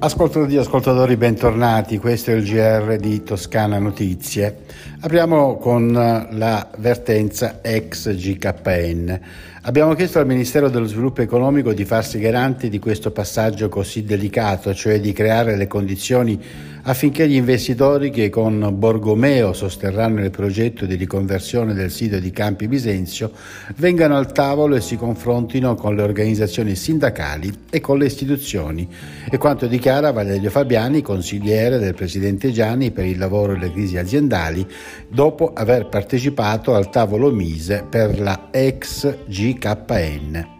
Ascoltatori e ascoltatori, bentornati, questo è il GR di Toscana Notizie. Apriamo con la vertenza ex GKN. Abbiamo chiesto al Ministero dello Sviluppo Economico di farsi garanti di questo passaggio così delicato, cioè di creare le condizioni affinché gli investitori che con Borgomeo sosterranno il progetto di riconversione del sito di Campi Bisenzio vengano al tavolo e si confrontino con le organizzazioni sindacali e con le istituzioni. E quanto dichiara Valerio Fabiani, consigliere del Presidente Gianni per il lavoro e le crisi aziendali, dopo aver partecipato al tavolo Mise per la ex GKN.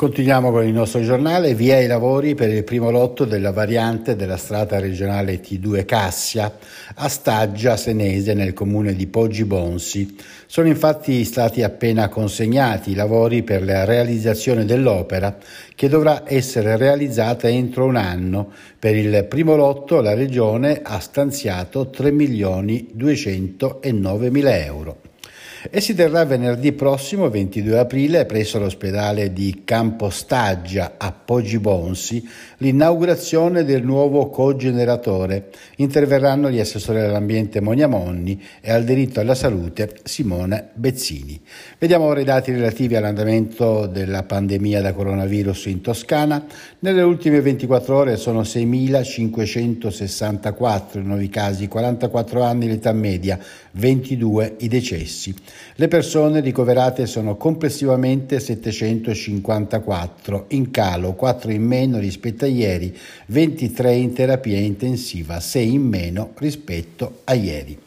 Continuiamo con il nostro giornale, via i lavori per il primo lotto della variante della strada regionale T2 Cassia a Staggia Senese nel comune di Poggi Bonsi. Sono infatti stati appena consegnati i lavori per la realizzazione dell'opera che dovrà essere realizzata entro un anno. Per il primo lotto la regione ha stanziato 3 milioni 209 mila euro e si terrà venerdì prossimo 22 aprile presso l'ospedale di Campostaggia a Poggibonsi l'inaugurazione del nuovo cogeneratore. Interverranno gli assessori all'ambiente Monia Monni e al diritto alla salute Simone Bezzini. Vediamo ora i dati relativi all'andamento della pandemia da coronavirus in Toscana. Nelle ultime 24 ore sono 6.564 i nuovi casi, 44 anni l'età media, 22 i decessi. Le persone ricoverate sono complessivamente 754, in calo 4 in meno rispetto a ieri, 23 in terapia intensiva, 6 in meno rispetto a ieri.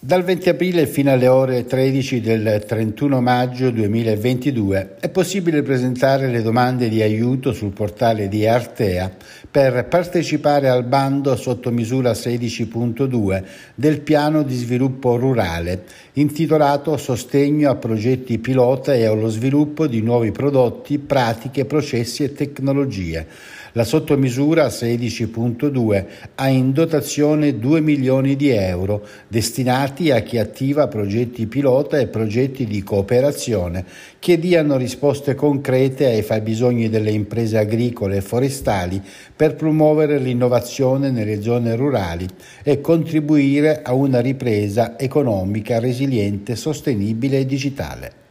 Dal 20 aprile fino alle ore 13 del 31 maggio 2022 è possibile presentare le domande di aiuto sul portale di Artea per partecipare al bando sotto misura 16.2 del piano di sviluppo rurale intitolato Sostegno a progetti pilota e allo sviluppo di nuovi prodotti, pratiche, processi e tecnologie. La sottomisura 16.2 ha in dotazione 2 milioni di euro destinati a chi attiva progetti pilota e progetti di cooperazione che diano risposte concrete ai fabbisogni delle imprese agricole e forestali per promuovere l'innovazione nelle zone rurali e contribuire a una ripresa economica resiliente, sostenibile e digitale.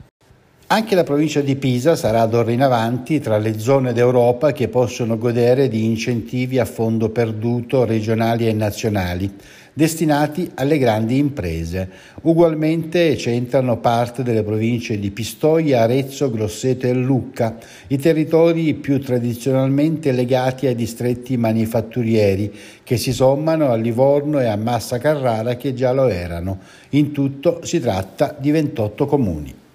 Anche la provincia di Pisa sarà d'ora in avanti tra le zone d'Europa che possono godere di incentivi a fondo perduto regionali e nazionali, destinati alle grandi imprese. Ugualmente centrano parte delle province di Pistoia, Arezzo, Grosseto e Lucca, i territori più tradizionalmente legati ai distretti manifatturieri, che si sommano a Livorno e a Massa Carrara che già lo erano. In tutto si tratta di 28 comuni.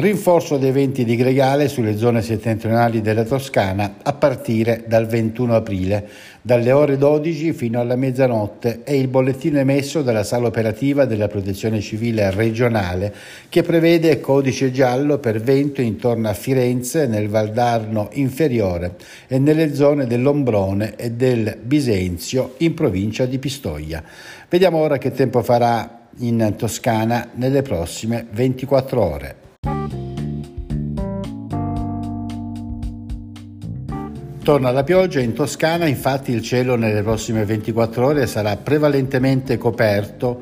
Rinforzo dei venti di gregale sulle zone settentrionali della Toscana a partire dal 21 aprile, dalle ore 12 fino alla mezzanotte è il bollettino emesso dalla sala operativa della Protezione Civile regionale che prevede codice giallo per vento intorno a Firenze, nel Valdarno inferiore e nelle zone dell'Ombrone e del Bisenzio in provincia di Pistoia. Vediamo ora che tempo farà in Toscana nelle prossime 24 ore. Torna la pioggia in Toscana, infatti il cielo nelle prossime 24 ore sarà prevalentemente coperto,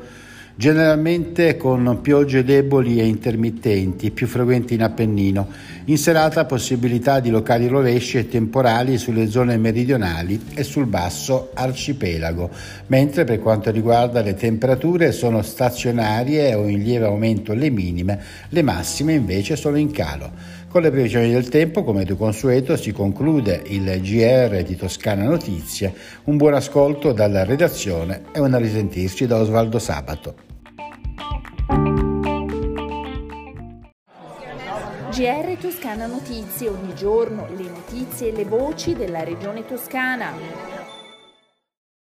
generalmente con piogge deboli e intermittenti, più frequenti in Appennino. In serata possibilità di locali rovesci e temporali sulle zone meridionali e sul basso arcipelago, mentre per quanto riguarda le temperature sono stazionarie o in lieve aumento le minime, le massime invece sono in calo. Con le previsioni del tempo, come di consueto, si conclude il GR di Toscana Notizie. Un buon ascolto dalla redazione e un risentirci da Osvaldo Sabato. GR Toscana Notizie, ogni giorno le notizie e le voci della regione toscana.